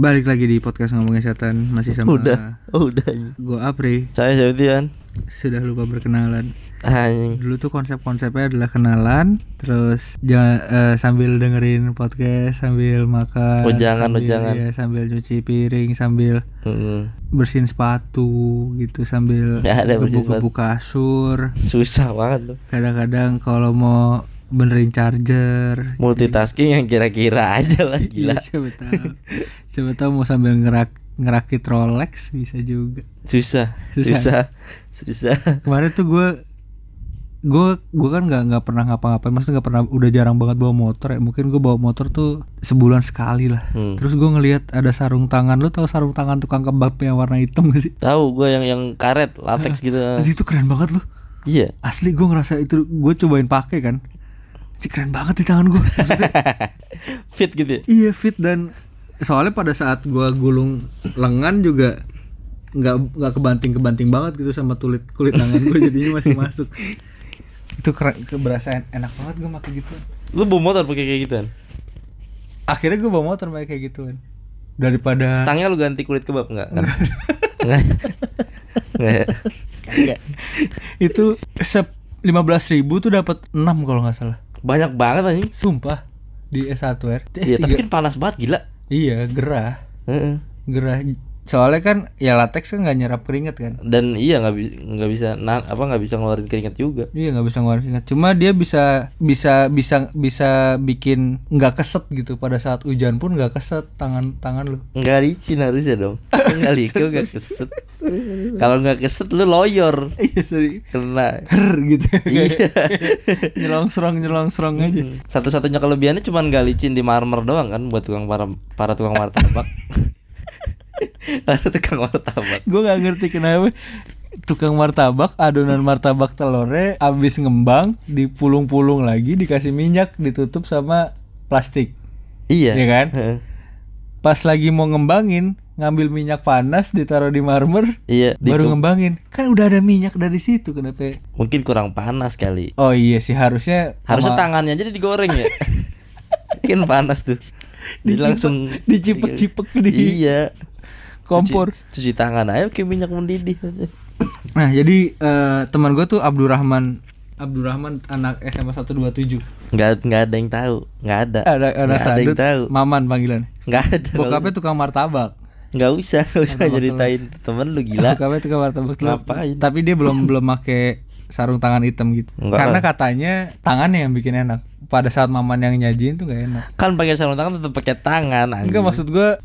Balik lagi di podcast ngomongin setan masih sama Udah, oh, udah. gue Apri. Saya Septian. Sudah lupa berkenalan. Anjing. Dulu tuh konsep-konsepnya adalah kenalan, terus ja- eh, sambil dengerin podcast, sambil makan, Oh, jangan, oh, sambil, jangan. ya, sambil cuci piring, sambil Mm, bersihin sepatu gitu, sambil bersihin gebuk-gebuk kasur. Susah banget tuh. Kadang-kadang kalau mau benerin charger, Multitasking yang kira-kira aja lah Iya, gila. siapa tahu. siapa tahu mau sambil ngerak ngerakit Rolex bisa juga. Susah, Susah. susah, susah. Kemarin tuh gue gue gue kan nggak nggak pernah ngapa-ngapain maksudnya nggak pernah udah jarang banget bawa motor ya mungkin gue bawa motor tuh sebulan sekali lah Hmm. terus gue ngelihat ada sarung tangan lu tahu sarung tangan tukang kebab yang warna hitam gak sih Tahu gue yang yang karet latex gitu. Itu keren banget loh Iya. asli gue ngerasa itu gue cobain pakai kan Anjing, keren banget di tangan gue maksudnya Fit gitu ya. Iya fit dan soalnya pada saat gua gulung lengan juga nggak nggak kebanting kebanting banget gitu sama kulit kulit tangan gue jadinya masih masuk itu keren keberasa enak banget gue pakai gitu Lu bawa motor pakai kayak gituan. akhirnya gue bawa motor pakai kayak gituan daripada Stangnya lu ganti kulit kebab kan? Enggak. ya? Kagak. itu se lima belas ribu tuh dapat 6 kalau nggak salah Banyak banget anjing. sumpah di S1 R Iya, tapi kan panas banget gila. iya gerah Heeh. gerah soalnya kan ya latex kan nggak nyerap keringet kan Dan iya nggak bisa nggak bisa nah, apa nggak bisa ngeluarin keringat juga. Iya nggak bisa ngeluarin keringat. Cuma dia bisa bisa bisa bisa bikin nggak keset gitu pada saat hujan pun nggak keset tangan tangan lu. Enggak licin harusnya dong. Enggak licin enggak keset. Kalau enggak keset lu loyor. Iya sorry. Kena. Gitu. Iya. nyelongstrong nyelongstrong aja. Satu-satunya kelebihannya cuma nggak licin di marmer doang kan buat tukang para para tukang martabak. para tukang martabak. Gue nggak ngerti kenapa tukang martabak adonan martabak telurnya abis ngembang dipulung-pulung lagi dikasih minyak ditutup sama plastik Iya. Iya kan? Pas lagi mau ngembangin ngambil minyak panas ditaruh di marmer Iya. baru diku- ngembangin kan udah ada minyak dari situ kenapa Mungkin kurang panas kali. Oh iya sih harusnya Harusnya sama- tangannya jadi digoreng ya. kan panas tuh. Dicipek- langsung dicipek-cipek di Iya. Kompor. Cuci, cuci tangan ayo ke minyak mendidih. Nah jadi eh, teman gue tuh Abdurrahman Abdurrahman anak SMA 127 Nggak nggak ada yang tahu, nggak ada. Ada ada Nggak ada yang tahu. Maman panggilan. Nggak ada. Bokapnya tukang martabak. Nggak usah, nggak usah Martabak ceritain temen lu gila. Bokapnya tukang martabak. Lu- Ngapain? Tapi dia belum belum make sarung tangan hitam gitu. Enggak Karena katanya tangannya yang bikin enak. Pada saat Maman yang nyajiin tuh gak enak. Kan pakai sarung tangan tetap pakai tangan. anjing. Enggak maksud gue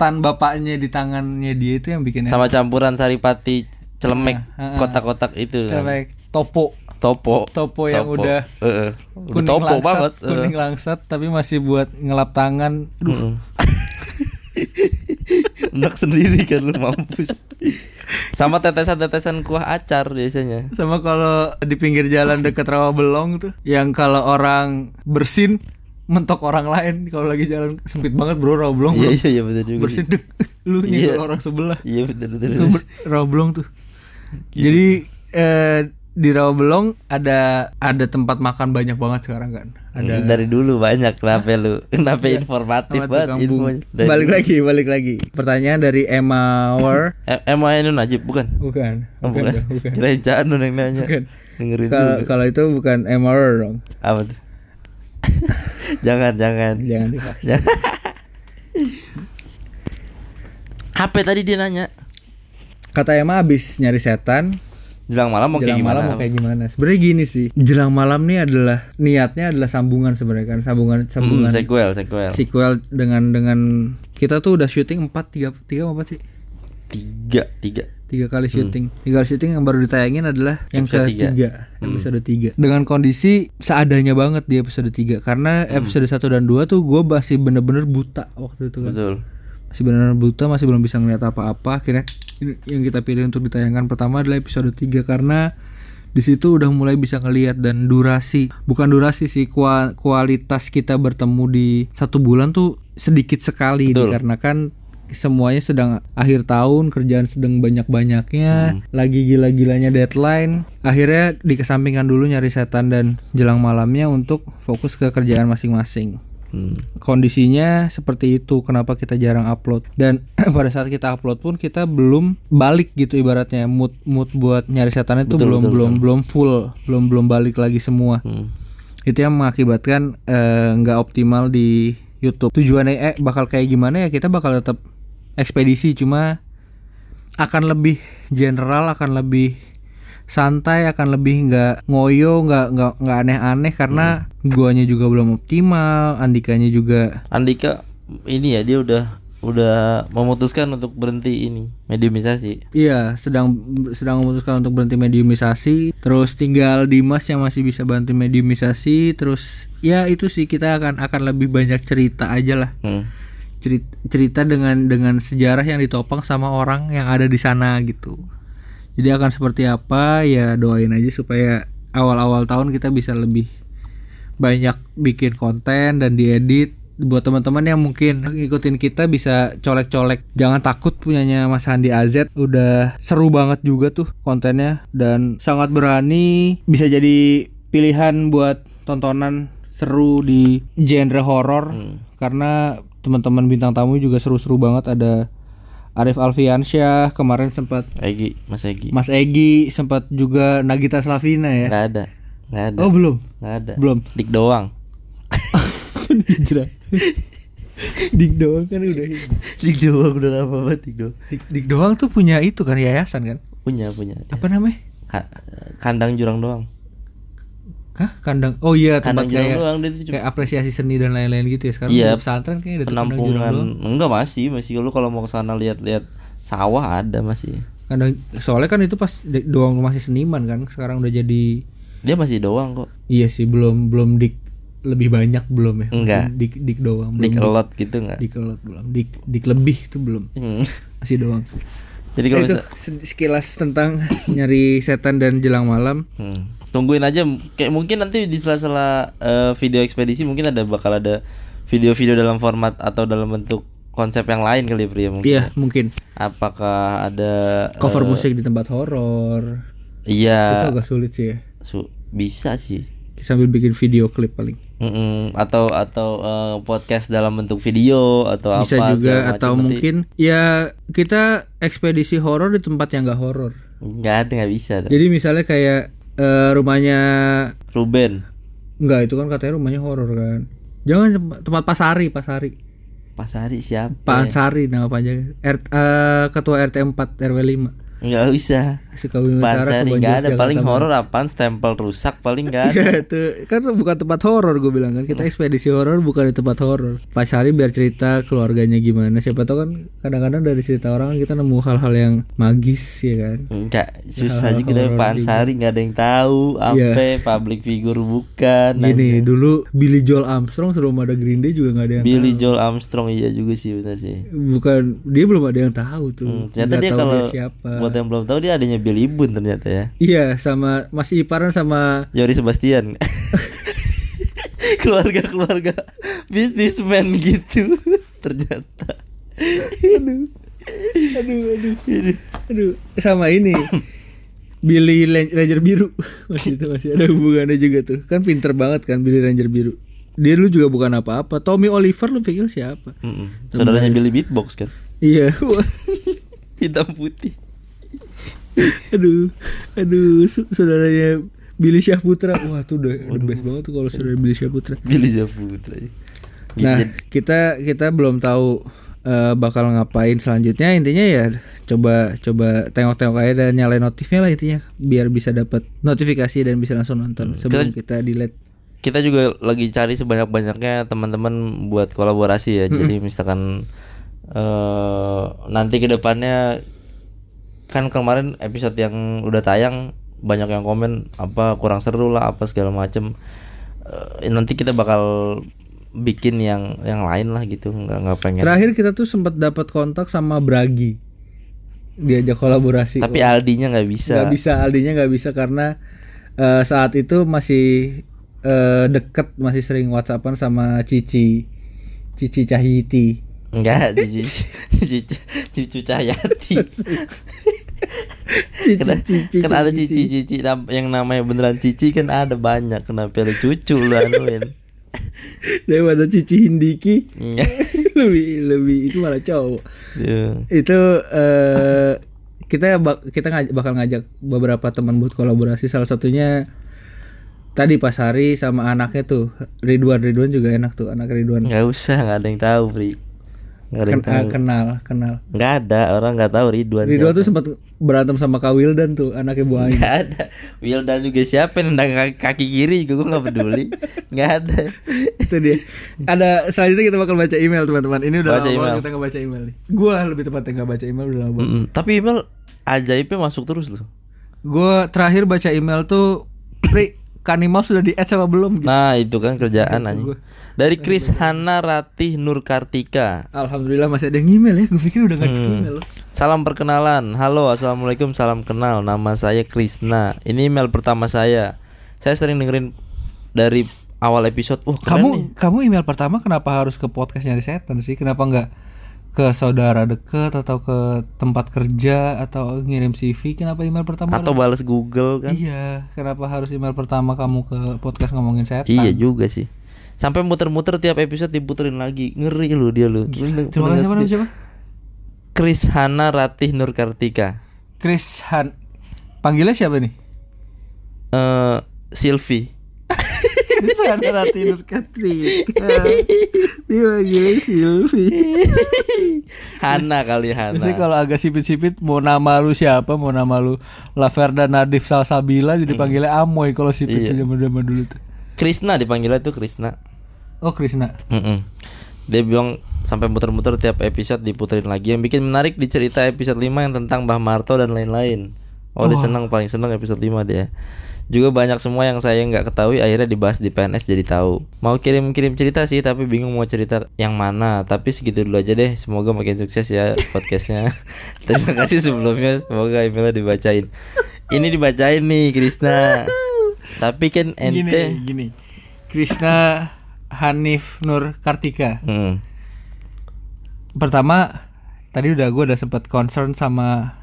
keringetan bapaknya di tangannya dia itu yang bikin enak. sama campuran saripati celemek ah, ah. kotak-kotak itu. Celemek topo Topo. Topo yang udah Heeh. kuning Topo langsat, banget. kuning heeh. langsat tapi masih buat ngelap tangan. Aduh, Mm-mm. Enak sendiri kan lu mampus. Sama tetesan-tetesan kuah acar biasanya. sama kalau di pinggir jalan deket rawa belong tuh, yang kalau orang bersin mentok orang lain kalau lagi jalan sempit banget bro rawa belong Iya iya iya betul juga. bersin sih. dek lu nih Iya. kalau orang sebelah Iya betul betul. itu belong tuh Gitu. jadi eh, di rawa belong ada ada tempat makan banyak banget sekarang kan ada dari dulu banyak kenapa lu? Kenapa informatif sama banget? Dari balik dulu. lagi balik lagi pertanyaan dari Emma War Eh, Emma Ainun Najib bukan? bukan Oh, bukan bukan. Kirain yang nanya. Bukan. Dengerin kalau itu bukan Emma War dong Apa tuh? jangan jangan. jangan dipaksa Jangan. Apa tadi dia nanya? kata Emma abis nyari setan Jelang malam mau kayak jelang gimana? malam mau kayak gimana sebenarnya gini sih jelang malam nih adalah niatnya adalah sambungan sebenarnya kan sambungan Hmm, sambungan sequel, sequel. sequel dengan dengan kita tuh udah syuting empat tiga tiga apa sih Tiga, tiga. Tiga kali syuting tiga kali syuting yang baru ditayangin adalah yang Hmm. Episode tiga. Hmm. ketiga episode tiga dengan kondisi seadanya banget di episode tiga karena Hmm. episode satu dan dua tuh gue masih bener-bener buta waktu itu kan Betul. masih benar-benar buta masih belum bisa ngeliat apa-apa akhirnya yang kita pilih untuk ditayangkan pertama adalah episode 3 karena di situ udah mulai bisa ngelihat dan durasi bukan durasi sih kua- kualitas kita bertemu di satu bulan tuh sedikit sekali Betul. dikarenakan semuanya sedang akhir tahun kerjaan sedang banyak-banyaknya lagi gila-gilanya deadline. Akhirnya dikesampingkan dulu nyari setan dan jelang malamnya untuk fokus ke kerjaan masing-masing. Hmm. kondisinya seperti itu kenapa kita jarang upload. Dan pada saat kita upload pun kita belum balik gitu ibaratnya. Mood mood buat nyari setan itu Betul, belum betul, belum belum full belum belum balik lagi semua. Hmm. itu yang mengakibatkan eh, nggak optimal di YouTube. Tujuannya eh, bakal kayak gimana ya kita bakal tetap ekspedisi cuma akan lebih general akan lebih santai akan lebih nggak ngoyo nggak nggak nggak aneh-aneh karena guanya juga belum optimal andikanya juga Andika ini ya dia udah udah memutuskan untuk berhenti ini mediumisasi. iya sedang sedang memutuskan untuk berhenti mediumisasi terus tinggal Dimas yang masih bisa bantu mediumisasi terus ya itu sih kita akan akan lebih banyak cerita aja lah Hmm. Cerita, cerita dengan dengan sejarah yang ditopang sama orang yang ada di sana gitu. Jadi akan seperti apa ya doain aja supaya awal-awal tahun kita bisa lebih banyak bikin konten dan diedit. Buat teman-teman yang mungkin ngikutin kita bisa colek-colek. Jangan takut punyanya Mas Handi AZ udah seru banget juga tuh kontennya. Dan sangat berani. Bisa jadi pilihan buat tontonan seru di genre horor karena teman-teman bintang tamu juga seru-seru banget ada Arif Alfiansyah kemarin sempat Egi, Mas Egi. Mas Egi sempat juga Nagita Slavina ya Nggak ada. Nggak ada. oh belum Nggak ada. belum Dik doang. Dik doang kan udah. Dik doang udah lama banget Dik doang. Dik, Dik doang tuh punya itu kan yayasan kan Punya punya. apa namanya Ka- kandang jurang doang. Kah kandang oh iya tempat Kandang kayak doang dia tuh kayak apresiasi seni dan lain-lain gitu ya sekarang Iya. pesantren kayaknya ada penampungan. Enggak masih, masih lu kalau mau ke sana lihat-lihat sawah ada masih. kandang soalnya kan itu pas doang masih seniman kan sekarang udah jadi Dia masih doang kok. iya sih belum belum dik lebih banyak belum ya Enggak. dik dik doang belum Dik elot gitu enggak? dik elot belum dik dik lebih itu belum Hmm. masih doang Jadi kalau itu bisa se- sekilas tentang nyari setan dan jelang malam Hmm. Tungguin aja kayak mungkin nanti di sela-sela eh, video ekspedisi mungkin ada bakal ada video-video dalam format atau dalam bentuk konsep yang lain kali ya Pri, ya, mungkin. iya mungkin Apakah ada cover eh, musik di tempat horor Iya, itu agak sulit sih ya su- bisa sih. sambil bikin video klip paling Mm-mm. Atau atau eh, podcast dalam bentuk video atau bisa apa juga atau Nanti mungkin ya kita ekspedisi horor di tempat yang nggak horor nggak ada nggak bisa. dah. jadi misalnya kayak eh, rumahnya Ruben. Nggak itu kan katanya rumahnya horor kan. Jangan tempat, tempat Pasari Pasari. Pasari siapa? Pak Ansari nama panjangnya. R- eh, ketua RT 4 RW 5 Nggak bisa. Pasari Kebon nggak ada. Paling horor apaan? Stempel rusak paling nggak ada. Iya itu kan bukan tempat horor gue bilang kan kita ekspedisi horor bukan di tempat horor. Pas hari biar cerita keluarganya gimana. Siapa tahu kan kadang-kadang dari cerita orang kita nemu hal-hal yang magis ya kan. Enggak, susah Hal-hal juga tapi horor Pak juga. Ansari nggak ada yang tahu Iya. apa public figure bukan. Gini dulu Billy Joel Armstrong sebelum ada Green Day juga nggak ada yang Billy tahu. Joel Armstrong iya juga sih benar sih. Bukan dia belum ada yang tahu tuh. Hmm, ternyata dia kalau siapa. buat yang belum tahu dia adanya Billy Boon ternyata ya. Iya sama masih iparan sama Yori Sebastian. Keluarga-keluarga bisnismen gitu ternyata. aduh aduh aduh aduh sama ini Billy Ranger biru masih itu masih ada hubungannya juga tuh kan pinter banget kan Billy Ranger biru dia dulu juga bukan apa-apa Tommy Oliver lu pikir siapa Mm-mm. Saudaranya Billy Beatbox kan. iya Hitam putih. aduh aduh saudaranya Billy Syahputra wah tuh udah the best banget tuh kalau saudara Billy Syahputra Billy Zaputra. Nah, kita kita belum tahu eh, bakal ngapain selanjutnya. Intinya ya coba coba tengok-tengok aja dan nyalain notifnya lah intinya biar bisa dapat notifikasi dan bisa langsung nonton sebelum kita delete. kita juga lagi cari sebanyak-banyaknya teman-teman buat kolaborasi ya. Jadi misalkan eh nanti ke depannya kan kemarin episode yang udah tayang banyak yang komen apa kurang seru lah apa segala macem. Eh, nanti kita bakal bikin yang yang lain lah gitu nggak nggak pengen. Terakhir kita tuh sempat dapat kontak sama Bragi. Diajak kolaborasi. tapi Aldinya nggak bisa. Nggak bisa Aldinya nggak bisa karena eh, saat itu masih eh, deket masih sering WhatsAppan sama Cici. Cici Cahyiti enggak cici cici cucu Cahyati. Cici kan ada cici. Cici yang namanya beneran cici kan ada banyak kenapa lu cucu lu anuin. Daripada Cici Hindiki. Iya. lebih lebih itu malah cowok. Iya. itu eh kita kita ngaj- bakal ngajak beberapa teman buat kolaborasi. Salah satunya tadi Pas Hari sama anaknya tuh. Ridwan Ridwan juga enak tuh anak Ridwan. Nggak usah nggak ada yang tahu Pri nggak ada yang Ken- tahu. ah, kenal kenal. Nggak ada orang nggak tahu Ridwan Ridwan siapa. tuh sempat berantem sama Kak Wildan tuh anaknya Bu Ain nggak ada. Wildan juga siapa yang nendang kaki, kaki kiri juga gue nggak peduli. Nggak ada. Itu dia. Ada selanjutnya kita bakal baca email teman-teman. Ini udah Baca lama email. kita nggak baca email nih. Gua lebih tepatnya nggak baca email udah lama banget. Mm-mm. tapi email ajaibnya masuk terus loh. Gua terakhir baca email tuh Pri Kanimal sudah di add sama belum gitu. nah itu kan kerjaan aja dari Kris Hana Ratih Nur Kartika Alhamdulillah masih ada yang email ya gue pikir udah nggak ada Hmm. email loh. Salam perkenalan. Halo, assalamualaikum, salam kenal. Nama saya Krisna. Ini email pertama saya. Saya sering dengerin dari awal episode. Wah, kamu nih. kamu email pertama kenapa harus ke podcast nyari setan sih kenapa nggak ke saudara deket atau ke tempat kerja atau ngirim CV kenapa email pertama Atau balas Google kan? iya kenapa harus email pertama kamu ke podcast ngomongin setan Iya juga sih. Sampai muter-muter tiap episode diputerin lagi. Ngeri lu dia lu. terima kasih siapa siapa Kris Hana Ratih Nur Kartika. Chris Han panggilnya siapa nih Eh Silvi. Rati Nur Katrika dipanggilnya Silvi Hana kali Hana. Biasanya kalau agak sipit-sipit mau nama lu siapa, mau nama lu Laverda Nadif Salsabila jadi panggilnya Amoy kalau sipit Iya. zaman-zaman dulu tuh. Krisna dipanggilnya tuh Krisna. Oh Krisna. Mm-mm. Dia bilang sampai muter-muter tiap episode diputerin lagi Yang bikin menarik di cerita episode 5 yang tentang Mbah Marto dan lain-lain Oh, dia senang paling senang episode 5 dia juga banyak semua yang saya nggak ketahui akhirnya dibahas di PNS jadi tahu mau kirim-kirim cerita sih tapi bingung mau cerita yang mana tapi segitu dulu aja deh semoga makin sukses ya podcastnya terima kasih sebelumnya semoga emailnya dibacain ini dibacain nih Krisna tapi kan Gini, ente gini. Krisna Hanif Nur Kartika. Hmm. Pertama tadi udah gue udah sempat concern sama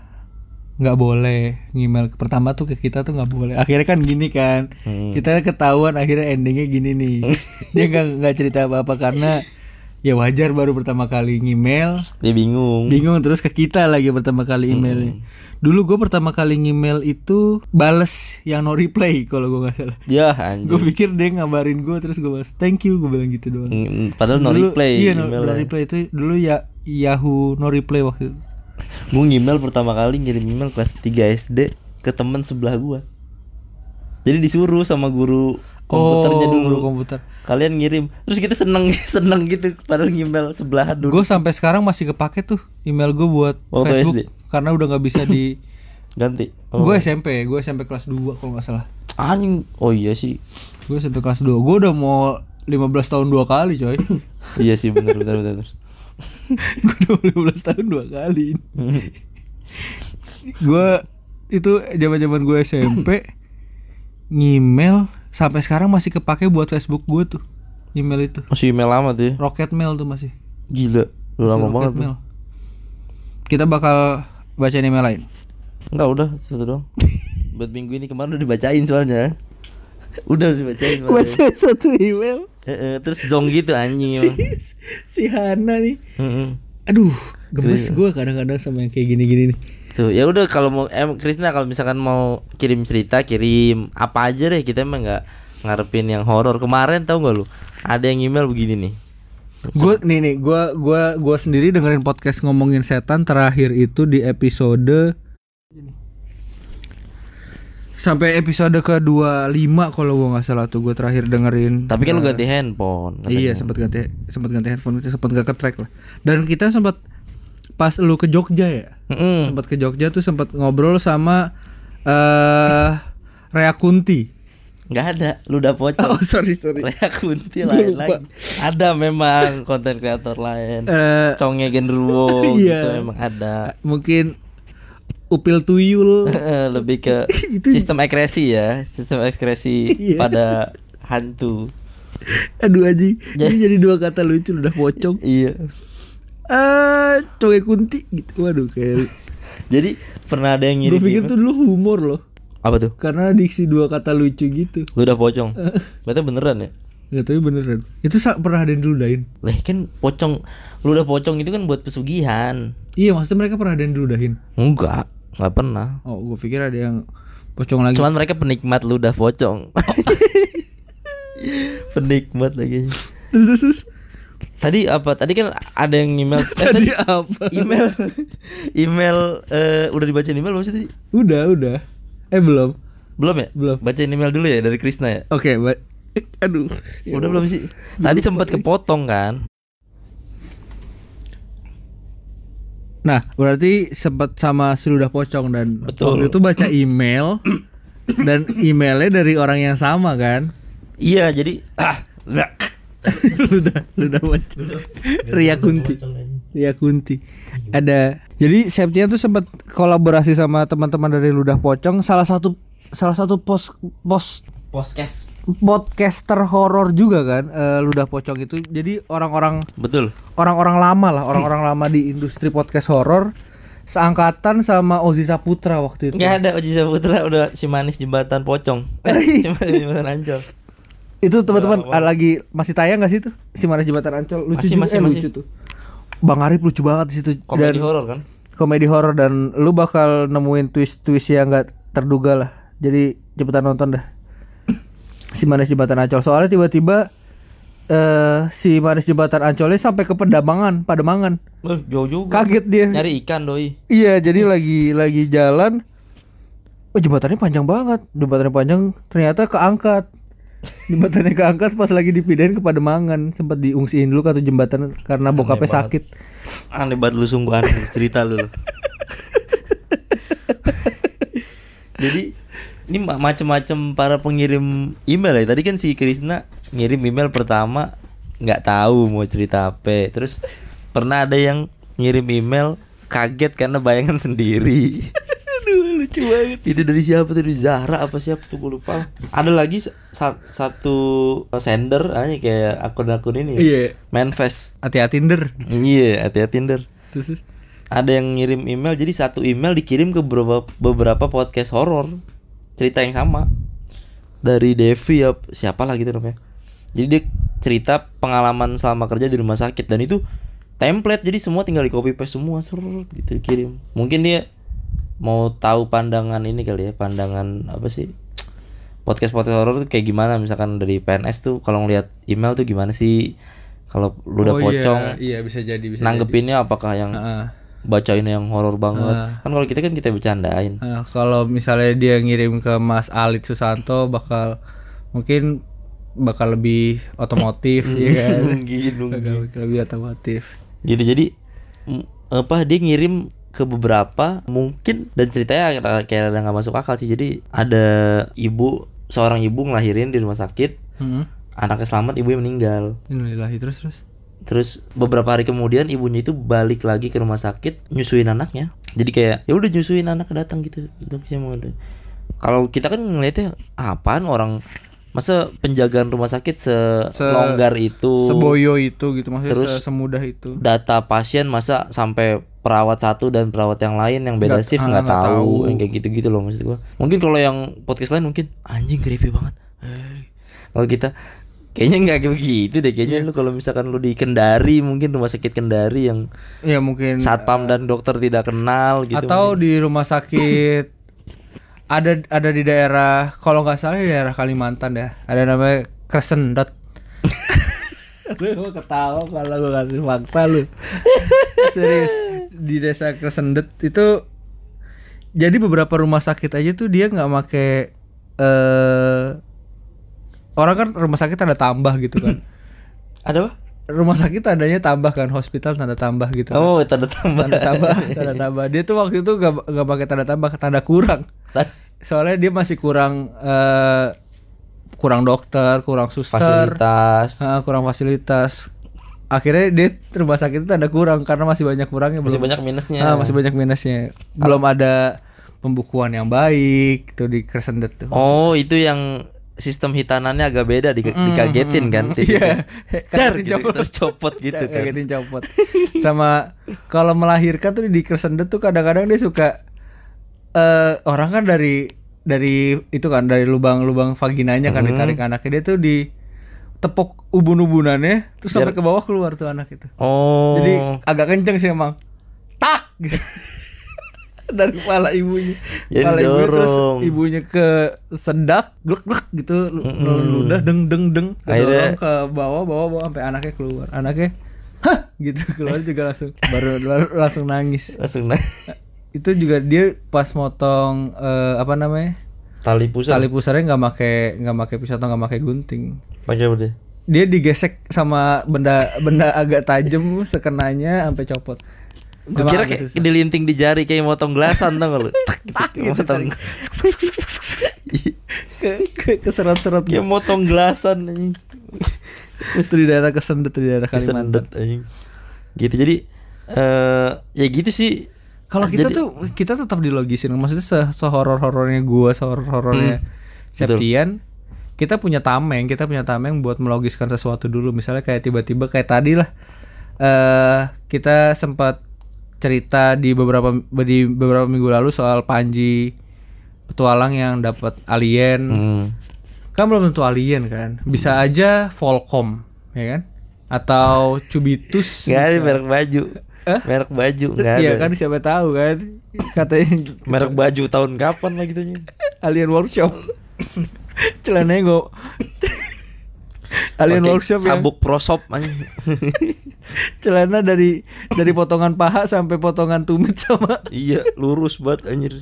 nggak boleh ngemail pertama tuh ke kita tuh nggak boleh. Akhirnya kan gini kan Hmm. kita ketahuan akhirnya endingnya gini nih. Dia nggak nggak cerita apa apa karena ya wajar baru pertama kali ngemail. Dia bingung. Bingung terus ke kita lagi pertama kali emailnya. Dulu gue pertama kali ngemail itu bales yang no reply kalau gue nggak salah. Ya gue pikir dia ngabarin gue terus gue balas thank you gue bilang gitu doang. Mm, Padahal no Dulu- reply iya no, no reply itu dulu ya Yahoo no reply waktu itu Gue email pertama kali ngirim email kelas 3 SD ke temen sebelah gua. Jadi disuruh sama guru komputernya Oh, dulu. guru komputer. Kalian ngirim. Terus kita seneng seneng gitu padahal email sebelah dulu. gue sampai sekarang masih kepake tuh email gue buat Waktu Facebook SD? karena udah nggak bisa di Ganti. gue SMP gue SMP kelas 2 kalau nggak salah anjing. Oh iya sih. gue SMP kelas 2 gue udah mau 15 tahun dua kali coy iya sih benar benar benar. Gue udah 15 tahun dua kali gue itu zaman zaman gue SMP ngemail sampai sekarang masih kepake buat Facebook gue tuh email itu Masih email lama tuh ya. Rocket Mail tuh masih Gila. Lu Masih lama banget. tuh. Mail. kita bakal bacain email lain Enggak udah satu doang. Buat minggu ini kemarin udah dibacain soalnya. Udah dibacain. baca satu email Eh, eh, terus zong gitu anjing si, si Hana nih Mm-mm. aduh gemes gue kadang-kadang sama yang kayak gini-gini nih Tuh, ya udah kalau mau em Krisna kalau misalkan mau kirim cerita, kirim apa aja deh, kita emang nggak ngarepin yang horor. Kemarin tahu nggak lu? Ada yang email begini nih. gue nih nih gue gua gua sendiri dengerin podcast ngomongin setan terakhir itu di episode sampai episode ke 25 kalau gue nggak salah tuh gue terakhir dengerin Tapi kan lu ganti handphone. katanya. iya sempat ganti sempat ganti handphone itu sempat gak ke track lah dan kita sempat pas lu ke Jogja ya Mm-mm. sempat ke Jogja tuh sempat ngobrol sama eh Rea Kunti Nggak ada, lu udah pocong. oh sorry sorry Rea Kunti Gua lain lagi. Ada memang konten kreator lain. Eh, Conge Genruwo Iya. gitu memang ada. mungkin Upil Tuyul Lebih ke Itu- sistem ekspresi ya, sistem ekspresi Iya. pada hantu. Aduh Aji Ya. Ini jadi dua kata lucu udah pocong Iya. Ah, coge kunti gitu Waduh kayak Jadi pernah ada yang Gue ngirim pikir email- tuh dulu humor loh apa tuh? Karena diksi dua kata lucu gitu Lu udah pocong. Berarti beneran ya? Nggak tapi beneran. Itu pernah ada yang diludahin. Lah kan pocong ludah pocong itu kan buat pesugihan. Iya maksudnya mereka pernah ada yang diludahin. Enggak, nggak pernah. Oh gue pikir ada yang pocong lagi. Cuman mereka penikmat ludah pocong. penikmat lagi. Terus terus, terus. Tadi apa? Tadi kan ada yang email. eh, Tadi apa? email email eh, udah dibacain email belum sih tadi? Udah udah. Eh belum. Belum ya? Belum. Bacain email dulu ya dari Krisna ya. Oke, ba- aduh. Udah belum sih? Tadi sempat kepotong kan? Nah, berarti sempat sama seludah pocong dan Betul. waktu itu baca email dan emailnya dari orang yang sama kan? Iya, jadi ah, ludah ludah pocong. Ria Kunti. Ria Kunti. Ada. Jadi Septia tuh sempat kolaborasi sama teman-teman dari ludah pocong. Salah satu salah satu pos pos Podcast. Podcaster horor juga kan eh, ludah pocong itu. Jadi orang-orang Betul. orang-orang lama lah, orang-orang lama di industri podcast horor seangkatan sama Ozi Saputra waktu itu. Enggak ada Oji Saputra udah si manis jembatan pocong. Eh, si manis jembatan Ancol. Itu teman-teman lagi masih tayang gak sih itu? Si Manis Jembatan Ancol lucu Masih, juga, masih, eh, masih. lucu tuh. Bang Arif lucu banget di situ Komedi horor kan? komedi horor dan lu bakal nemuin twist-twist yang gak terduga lah. Jadi cepetan nonton dah. Si Manis Jembatan Ancol. Soalnya tiba-tiba eh si Manis Jembatan Ancolnya sampai ke Pedamangan, Pademangan. Loh, jauh juga. Kaget dia. Nyari ikan doi. Iya, jadi lagi lagi jalan. Oh, jembatannya panjang banget. Jembatannya panjang, ternyata keangkat. Jembatannya keangkat pas lagi dipindahin ke Pademangan, sempat diungsiin dulu ke jembatan karena bokapnya banget. sakit. Aneh banget lu sungguh aneh cerita lu. Jadi ini ma- macem-macem para pengirim email ya. Tadi kan si Krisna ngirim email pertama nggak tahu mau cerita apa. Terus pernah ada yang ngirim email kaget karena bayangan sendiri. Aduh lucu banget. Itu dari siapa tuh? Dari Zahra apa siapa tuh gue lupa. Ada lagi sa- sa- satu sender hanya kayak akun-akun ini. ya. Iya. Manfest. Hati-hati Tinder. Iya, hati-hati Tinder ada yang ngirim email jadi satu email dikirim ke beberapa beberapa podcast horor cerita yang sama. Dari Devi ya siapa lah gitu namanya? Jadi dia cerita pengalaman selama kerja di rumah sakit dan itu template. Jadi semua tinggal di copy paste semua serut gitu dikirim. Mungkin dia mau tahu pandangan ini kali ya pandangan apa sih? Podcast podcast horor tuh kayak gimana? Misalkan dari PNS tuh kalau ngelihat email tuh gimana sih? Kalau lu udah Oh, iya, pocong Iya, bisa jadi bisa nanggepinnya apakah yang jadi. Heeh. Bacain yang horor banget Ah. kan kalau kita kan kita bercandain Eh, kalau misalnya dia ngirim ke Mas Alit Susanto bakal mungkin bakal lebih otomotif ya kan. Bakal lebih otomotif. gitu jadi m- apa dia ngirim ke beberapa mungkin dan ceritanya kayak- ada nggak masuk akal sih jadi ada ibu seorang ibu ngelahirin di rumah sakit Heeh. anaknya selamat ibunya meninggal Innalillahi terus terus. Terus beberapa hari kemudian ibunya itu balik lagi ke rumah sakit nyusuin anaknya. Jadi kayak ya udah nyusuin anak datang gitu. Ada kalau kita kan ngeliatnya apaan orang? Masa penjagaan rumah sakit selonggar itu? Seboyo itu gitu maksudnya Terus- se- semudah itu. data pasien masa sampai perawat satu dan perawat yang lain yang beda shift nggak tahu tahu. yang kayak gitu-gitu loh maksud gua. Mungkin kalau yang podcast lain mungkin anjing creepy banget. Eh. kalau kita kayaknya nggak kayak begitu deh kayaknya lu kalau misalkan lu di Kendari mungkin rumah sakit Kendari yang Ya mungkin satpam dan dokter tidak kenal gitu atau di rumah sakit ada ada di daerah kalau nggak salah di daerah Kalimantan ya. Ada namanya Crescent Lu gua ketawa kalau gue kasih fakta lu. Serius di desa Kresendet itu jadi beberapa rumah sakit aja tuh dia nggak make eh orang kan rumah sakit ada tambah gitu kan. ada apa rumah sakit adanya tambah kan, hospital tanda tambah gitu. kan. oh tanda tambah Tanda tambah, tanda tambah. Dia tuh waktu itu gak, gak pakai tanda tambah, tanda kurang. Soalnya dia masih kurang eh kurang dokter, kurang suster, fasilitas ah, kurang fasilitas. Akhirnya dia rumah sakit itu tanda kurang karena masih banyak kurangnya masih belum. banyak minusnya Ah, masih banyak minusnya. Belum ada pembukuan yang baik tuh di tuh. oh itu yang sistem hitanannya agak beda di, dikagetin kan Iya, Dar, gitu, copot. terus copot gitu kan Kagetin copot. Sama kalau melahirkan tuh di Kresendet tuh kadang-kadang dia suka eh orang kan dari dari itu kan dari lubang-lubang vaginanya kan ditarik anaknya dia tuh di tepok ubun-ubunannya terus sampai ke bawah keluar tuh anak itu. Oh. Jadi agak kenceng sih emang. Tak gitu. Dari kepala ibunya. Jadi Kepala ibunya terus ibunya ke sedak, glek glek gitu, ludah deng deng deng, Akhirnya- ke bawah bawah bawah sampai anaknya keluar. Anaknya hah gitu keluar juga langsung baru, baru langsung nangis. langsung nah. Itu juga dia pas motong eh, apa namanya? tali pusat. Tali pusarnya nggak make nggak make pisau atau nggak make gunting. Pakai apa deh? Dia digesek sama benda benda agak tajam sekenanya sampai copot. Gue kira kayak susah. dilinting di jari kayak motong gelasan tau gak lu? Tak, gitu, motong. ke ke keseret-seret Kayak motong gelasan anjing. itu di daerah kesendet di daerah Kalimantan. Kesendet anjing. Gitu jadi eh ya gitu sih. Kalau kita Jadi- tuh kita tetap dilogisin maksudnya se sehoror-horornya gua, sehoror-horornya Septian, kita punya tameng, kita punya tameng buat melogiskan sesuatu dulu. Misalnya kayak tiba-tiba kayak tadi lah eh kita sempat cerita di beberapa di beberapa minggu lalu soal Panji petualang yang dapat alien. Hmm. kan belum tentu alien kan bisa aja Volcom ya kan atau Cubitus Gak ada bisa. merek baju. Hah? Merek baju nggak ada. Iya kan siapa tahu kan katanya Merek baju tahun kapan lah gitu alien workshop celananya gue alien Pakai workshop yang sabuk prosop celana dari dari potongan paha sampai potongan tumit sama. Iya, lurus banget anjir.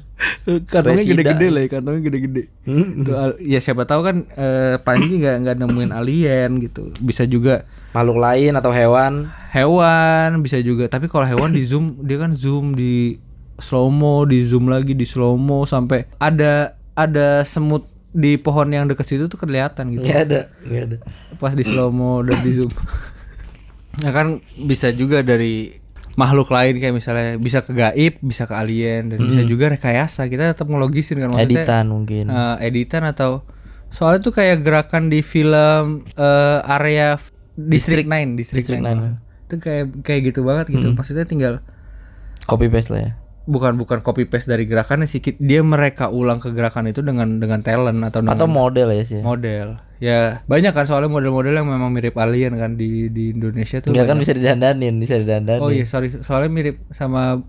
kantongnya gede-gede lah ya kantongnya gede-gede. Hmm. Tuh, ya siapa tahu kan eh, Panji nggak nggak nemuin alien gitu. Bisa juga Makhluk lain atau hewan. hewan bisa juga. Tapi kalau hewan di zoom dia kan zoom di slow mo di zoom lagi di slow mo sampai ada ada semut di pohon yang dekat situ tuh kelihatan gitu Gak ada, gak ada. pas di slow mo dan di zoom nah kan bisa juga dari makhluk lain kayak misalnya bisa ke gaib bisa ke alien dan bisa juga rekayasa kita tetap ngelogisin kan maksudnya Editan mungkin. eh, editan atau soalnya tuh kayak gerakan di film eh, area District 9 District, District 9 9. itu kayak kayak gitu banget gitu maksudnya tinggal Copy paste lah ya. Bukan bukan copy paste dari gerakannya sih dia mereka ulang ke gerakan itu dengan dengan talent atau dengan Atau model ya sih. model ya banyak kan soalnya model-model yang memang mirip alien kan di di Indonesia tuh Enggak kan bisa didandanin, bisa didandanin. oh iya sorry soalnya mirip sama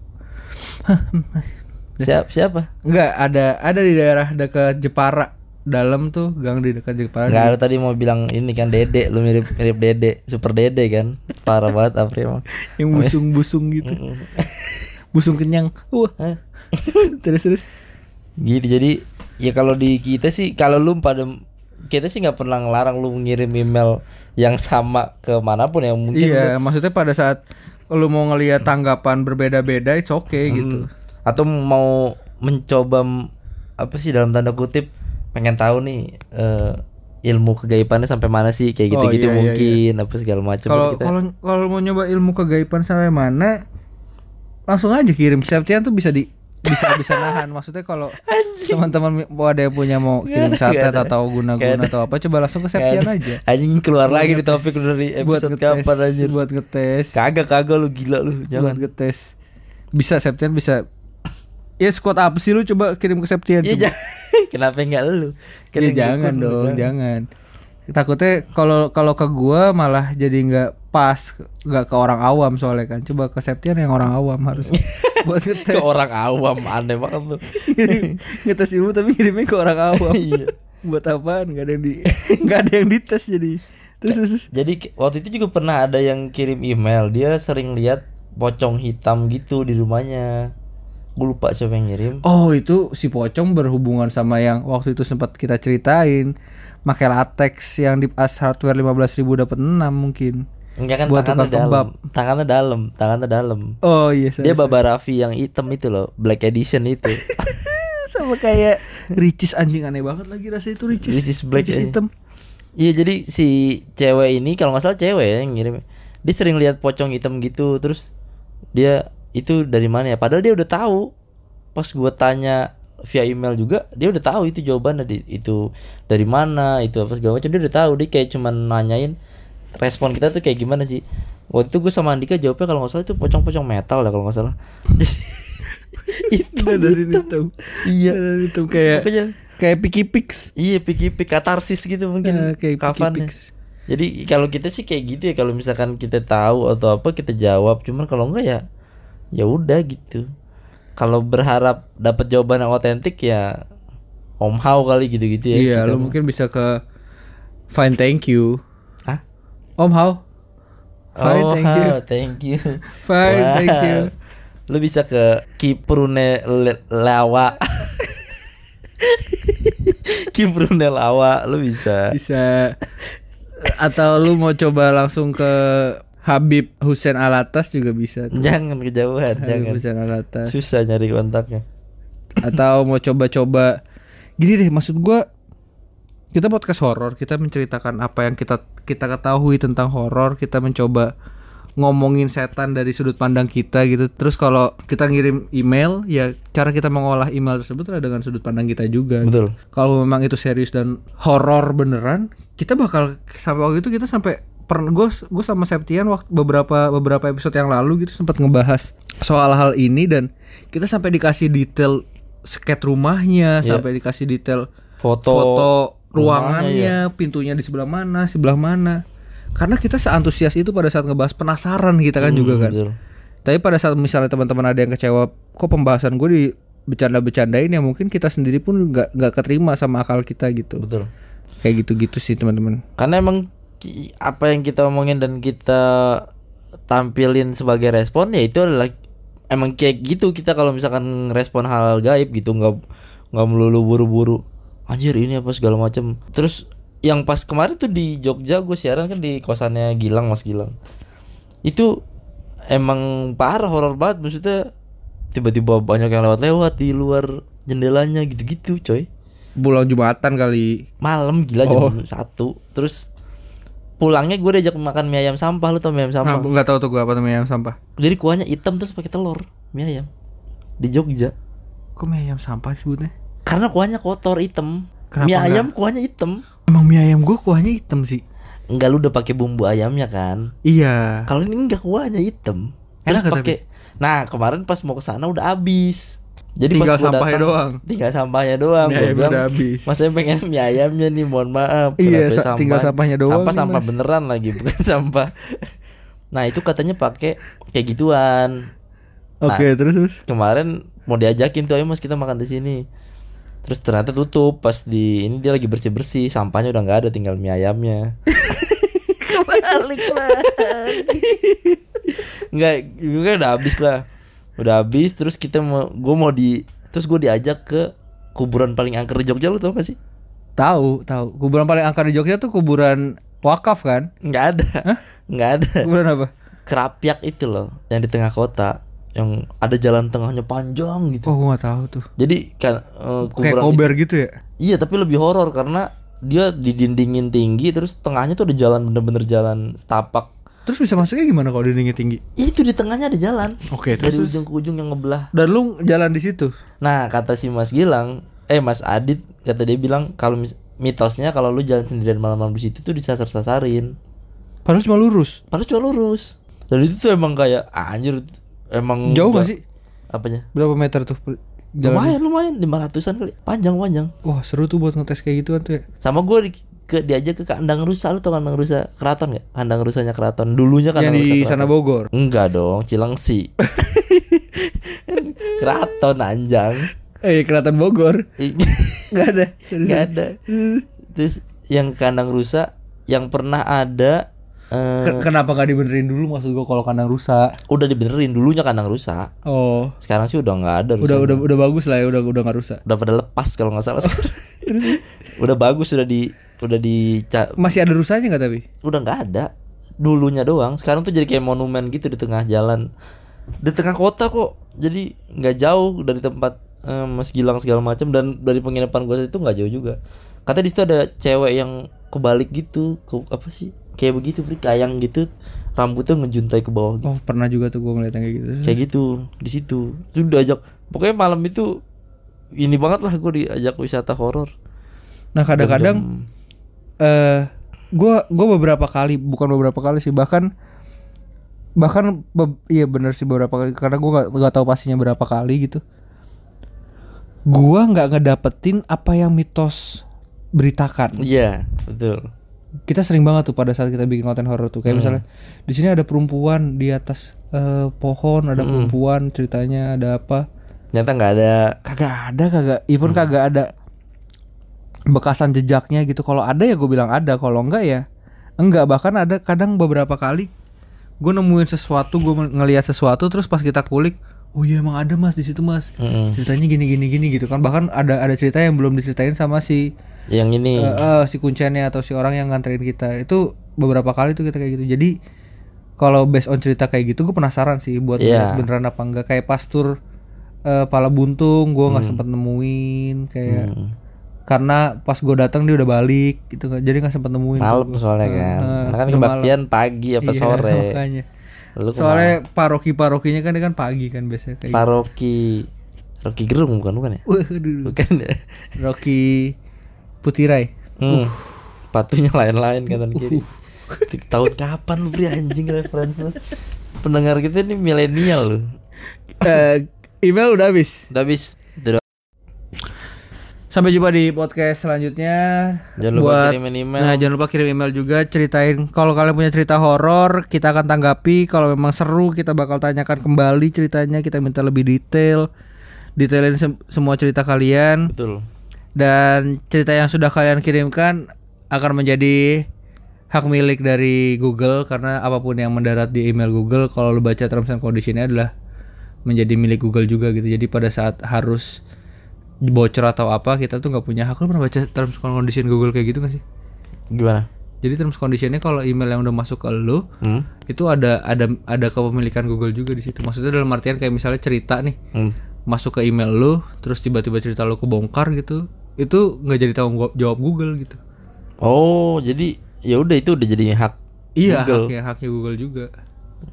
Siap, siapa? Enggak, ada ada di daerah dekat Jepara dalam tuh gang di dekat Jepara. Enggak ada tadi mau bilang ini kan Dede, lu mirip mirip Dede, super Dede kan. Parah banget Apri emang. yang busung-busung gitu. busung kenyang. Wah. Terus terus. Gitu jadi ya kalau di kita sih kalau lu pada kita sih nggak pernah ngelarang lu ngirim email yang sama ke mana pun ya mungkin Iya, maksudnya pada saat lu mau ngelihat tanggapan berbeda-beda, it's okay gitu. atau mau mencoba apa sih dalam tanda kutip pengen tahu nih eh, ilmu kegaibannya sampai mana sih kayak Oh, gitu-gitu iya, iya, mungkin apa segala macam kalau kalau mau nyoba ilmu kegaiban sampai mana, langsung aja kirim. Septian tuh bisa di bisa bisa nahan. Maksudnya kalau teman-teman mau ada yang punya mau kirim ada. atau guna-guna atau apa, coba langsung ke Septian aja. anjing keluar lagi di topik dari buat episode ngetes, kapan anjir. buat ngetes. kagak kagak lu gila lu buat jangan. ngetes. Bisa Septian bisa. Ya squad apa sih lu? Coba kirim ke Septian Iya, coba. jangan. kenapa enggak lu? Kan Ya, jangan dong jangan takutnya kalau kalau ke gua malah jadi nggak pas nggak ke orang awam soalnya kan. Coba ke Septian yang orang awam harus buat ngetes. Ke orang awam aneh banget Kirim- ngetes ilmu tapi kirimnya ke orang awam. Iya. buat apaan? Nggak ada yang di nggak ada yang dites jadi. Terus terus. Jadi waktu itu juga pernah ada yang kirim email, dia sering lihat pocong hitam gitu di rumahnya. Gue lupa siapa yang ngirim. Oh itu si pocong berhubungan sama yang waktu itu sempat kita ceritain pakai latex yang di as hardware 15.000 dapat 6 mungkin. Enggak kan Buat tangannya dalam. kebab. Tangannya dalam, tangannya dalam. Oh iya Dia Baba Raffi yang hitam itu loh, Black Edition itu. sama kayak Ricis anjing aneh banget lagi rasa itu Ricis. Ricis Black Ricis aja. hitam. Iya jadi si cewek ini kalau nggak salah cewek ya yang ngirim. Dia sering lihat pocong hitam gitu, terus dia itu dari mana ya? Padahal dia udah tahu. Pas gua tanya via email juga, dia udah tahu itu jawabannya di, itu dari mana, itu apa segala macam dia udah tahu. Dia kayak cuman nanyain respon kita tuh kayak gimana sih. Waktu itu gue sama Andika jawabnya kalau nggak salah itu pocong-pocong metal dah kalau nggak salah. itu dari hitam. Iya. Dari hitam kayak Makanya kayak Picky Pix. Iya, piki pik katarsis gitu mungkin Eh, kayak kafannya. Jadi kalau kita sih kayak gitu ya kalau misalkan kita tahu atau apa kita jawab. Cuman kalau enggak ya ya udah gitu. Kalau berharap dapat jawaban yang otentik ya Om How kali gitu-gitu ya. Iya, Kita lu mah. mungkin bisa ke Fine thank you. Hah? Om how? Fine oh, thank you. how, thank you. Fine thank Wow. you. Lu bisa ke Kiprune Le- Lawa. Kiprune Lawa lu bisa. Bisa atau lu mau coba langsung ke Habib Hussein Alatas juga bisa. tuh. Jangan kejauhan, Habib jangan. Hussein Alatas. Susah nyari kontaknya. atau mau coba-coba gini deh maksud gua kita podcast horor kita menceritakan apa yang kita kita ketahui tentang horor kita mencoba ngomongin setan dari sudut pandang kita gitu terus kalau kita ngirim email ya cara kita mengolah email tersebut adalah dengan sudut pandang kita juga Betul. kalau memang itu serius dan horor beneran kita bakal sampai waktu itu kita sampai pernah gue gue sama Septian waktu beberapa beberapa episode yang lalu gitu sempat ngebahas soal hal ini dan kita sampai dikasih detail sket rumahnya Iya. sampai dikasih detail Foto, foto ruangannya pintunya di sebelah mana sebelah mana karena kita seantusias itu pada saat ngebahas penasaran kita kan Hmm, juga kan betul. tapi pada saat misalnya teman-teman ada yang kecewa, kok pembahasan gue di bercanda-bercandain ya mungkin kita sendiri pun nggak nggak keterima sama akal kita gitu. Betul. Kayak gitu-gitu sih teman-teman. Karena emang apa yang kita omongin dan kita tampilin sebagai respon ya itu adalah emang kayak gitu. Kita kalau misalkan respon hal gaib gitu nggak nggak melulu buru-buru anjir ini apa segala macam terus yang pas kemarin tuh di Jogja gue siaran kan di kosannya Gilang Mas Gilang. Itu emang parah horor banget. Maksudnya tiba-tiba banyak yang lewat-lewat di luar jendelanya gitu-gitu coy. Pulang Jumatan kali. malam gila Oh. jam satu. Terus pulangnya gue diajak makan mie ayam sampah lu tau mie ayam Nah, sampah nggak tahu tuh gue apa namanya ayam sampah. jadi kuahnya hitam terus pakai telur mie ayam di Jogja Kok mie ayam sampah sebutnya? karena kuahnya kotor hitam Kenapa mie nggak? ayam kuahnya hitam Emang mie ayam gue kuahnya hitam sih. enggak lu udah pakai bumbu ayamnya kan Iya. kalau ini enggak kuahnya hitam terus pakai nah kemarin pas mau ke sana udah habis jadi Tinggal sampahnya datang, doang. tinggal sampahnya doang Mie bilang, udah habis. Mas saya pengen mie ayamnya nih mohon maaf Iya, sa- tinggal sampahnya doang Sampah sampah Mas. beneran lagi bukan sampah Nah itu katanya pakai kayak gituan Oke, terus terus. Kemarin mau diajakin tuh ayo mas kita makan di sini Terus ternyata tutup pas di ini dia lagi bersih bersih sampahnya udah nggak ada tinggal mie ayamnya. Kebalik lagi. Nggak, gue udah habis lah. Udah habis terus kita mau gue mau di terus gue diajak ke kuburan paling angker di Jogja lu tau gak sih? Tahu, tahu. Kuburan paling angker di Jogja tuh kuburan wakaf kan? Nggak ada. Nggak ada. Kuburan apa? Kerapiak itu loh yang di tengah kota yang ada jalan tengahnya panjang gitu. Oh, gue nggak tahu tuh. Jadi kan Kayak kuburan kober gitu ya? Iya tapi lebih horor karena dia didindingin tinggi terus tengahnya tuh ada jalan bener-bener jalan setapak. Terus bisa masuknya gimana kalau dindingnya tinggi? Itu di tengahnya ada jalan. Oke, Dari terus, terus. ujung ke ujung yang ngebelah. Dan lu jalan di situ. Nah kata si Mas Gilang, eh Mas Adit kata dia bilang kalau mitosnya kalau lu jalan sendirian malam-malam di situ tuh disasar-sasarin. Padahal cuma lurus. Padahal cuma lurus. Dan itu tuh emang kayak ah, anjir emang Jauh nggak- gak sih? Apanya? Berapa meter tuh jalan? Lumayan lumayan 500-an kali. Panjang-panjang. Wah seru tuh buat ngetes kayak gituan tuh ya. Sama gue ke diajak ke kandang rusa lu tau kandang rusa keraton gak? Kandang rusanya keraton dulunya Yang kandang di rusa sana keraton. Bogor. Enggak dong, Cilengsi. keraton anjang. Eh keraton Bogor. Nggak ada. Enggak ada. Terus yang kandang rusa yang pernah ada Ken- Kenapa nggak dibenerin dulu maksud gua kalau kandang rusak? udah dibenerin dulunya kandang rusa. Oh, Sekarang sih udah nggak ada udah rusanya. udah udah bagus lah ya, udah udah nggak rusak. udah pada lepas kalau nggak salah. udah bagus udah di udah di Masih ada rusanya nggak tapi? udah nggak ada. Dulunya doang. Sekarang tuh jadi kayak monumen gitu di tengah jalan. Di tengah kota kok. Jadi nggak jauh dari tempat eh, Mas Gilang segala macam dan dari penginapan gue itu nggak jauh juga. Kata di situ ada cewek yang kebalik gitu. Ke apa sih? Kayak begitu beri kayang gitu. Rambutnya ngejuntai ke bawah gitu. Oh pernah juga tuh gua ngeliat yang kayak gitu. kayak gitu. Di situ. Itu diajak. Pokoknya malam itu ini banget lah gue diajak wisata horor. Nah kadang-kadang Eh gua gua beberapa kali bukan beberapa kali sih bahkan bahkan be- iya bener sih beberapa kali karena gua nggak nggak tahu pastinya berapa kali gitu. Gua nggak ngedapetin apa yang mitos beritakan. Iya betul. Kita sering banget tuh pada saat kita bikin konten horor tuh kayak misalnya di sini ada perempuan di atas eh, pohon ada perempuan ceritanya ada apa. Ternyata nggak ada. kagak ada kagak even kagak ada bekasan jejaknya gitu. Kalau ada ya gue bilang ada kalau enggak ya enggak. Bahkan ada kadang beberapa kali gue nemuin sesuatu gue ngelihat sesuatu terus pas kita kulik oh iya emang ada mas di situ mas. Mm-mm. ceritanya gini gini gini gitu kan. Bahkan ada ada cerita yang belum diceritain sama si Yang ini. eh, eh, si kuncennya atau si orang yang nganterin kita. Itu beberapa kali tuh kita kayak gitu. Jadi kalau based on cerita kayak gitu gue penasaran sih buat Iya. ngeliat beneran apa enggak. Kayak pastur eh, pala buntung gue nggak sempet nemuin. Kayak Hmm. Karena pas gue datang dia udah balik gitu kan jadi nggak sempet nemuin malam soalnya kan. Heeh, Karena kan kebaktian pagi apa Iya, sore. makanya. Lu soalnya paroki parokinya kan dia kan pagi kan biasanya kayak gitu. Paroki Rocky Gerung bukan bukan ya? Waduh, Bukan ya? Rocky Putirai Hmm. Patunya lain-lain kanan kiri. Tahun kapan lu beri anjing referensi lu? Pendengar kita ini milenial lu. Eh, email udah habis Udah habis. Sampai jumpa di podcast selanjutnya. Jangan lupa kirimin email. Nah, jangan lupa kirim email juga ceritain kalau kalian punya cerita horor, kita akan tanggapi. Kalau memang seru, kita bakal tanyakan kembali ceritanya, kita minta lebih detail. Detailin sem- semua cerita kalian Betul. dan cerita yang sudah kalian kirimkan akan menjadi hak milik dari Google karena apa pun yang mendarat di email Google kalau lu baca terms and conditionnya adalah menjadi milik Google juga gitu. Jadi pada saat harus bocor atau apa kita tuh nggak punya hak. Lu pernah baca terms and condition Google kayak gitu gak sih? Gimana? Jadi terms conditionnya kalau email yang udah masuk ke lu Hmm? itu ada ada ada kepemilikan Google juga di situ. Maksudnya dalam artian kayak misalnya cerita nih Hmm. masuk ke email lu terus tiba-tiba cerita lu kebongkar gitu itu nggak jadi tanggung jawab Google gitu Oh, jadi ya udah itu udah jadi hak iya Google. haknya haknya Google juga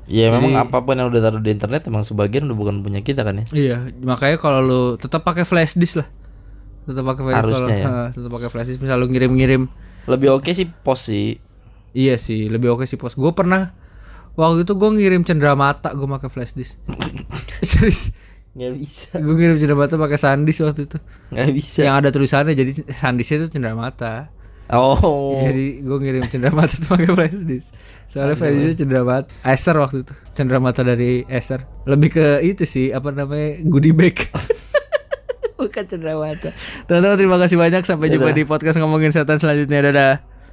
Ya memang apa pun yang udah taruh di internet emang sebagian udah bukan punya kita kan ya. iya makanya kalau lu tetap pakai flash disk lah tetap pakai flash Harusnya kalau- ya. tetap pakai flash disk misal lu ngirim-ngirim Lebih oke sih pos sih. iya sih lebih oke sih pos gue pernah waktu itu gue ngirim cenderamata gue pakai flash disk serius Nggak bisa. gue ngirim cenderamata pakai sandisk waktu itu Nggak bisa. yang ada tulisannya jadi sandisknya itu cenderamata Oh. Jadi gue ngirim cenderamata tuh pakai flash disk. Soalnya flash disk cenderamata Acer waktu itu. Cenderamata dari Acer. Lebih ke itu sih apa namanya goodie bag. Bukan cenderamata. Teman-teman terima kasih banyak sampai jumpa Dadah. di podcast ngomongin setan selanjutnya. Dadah.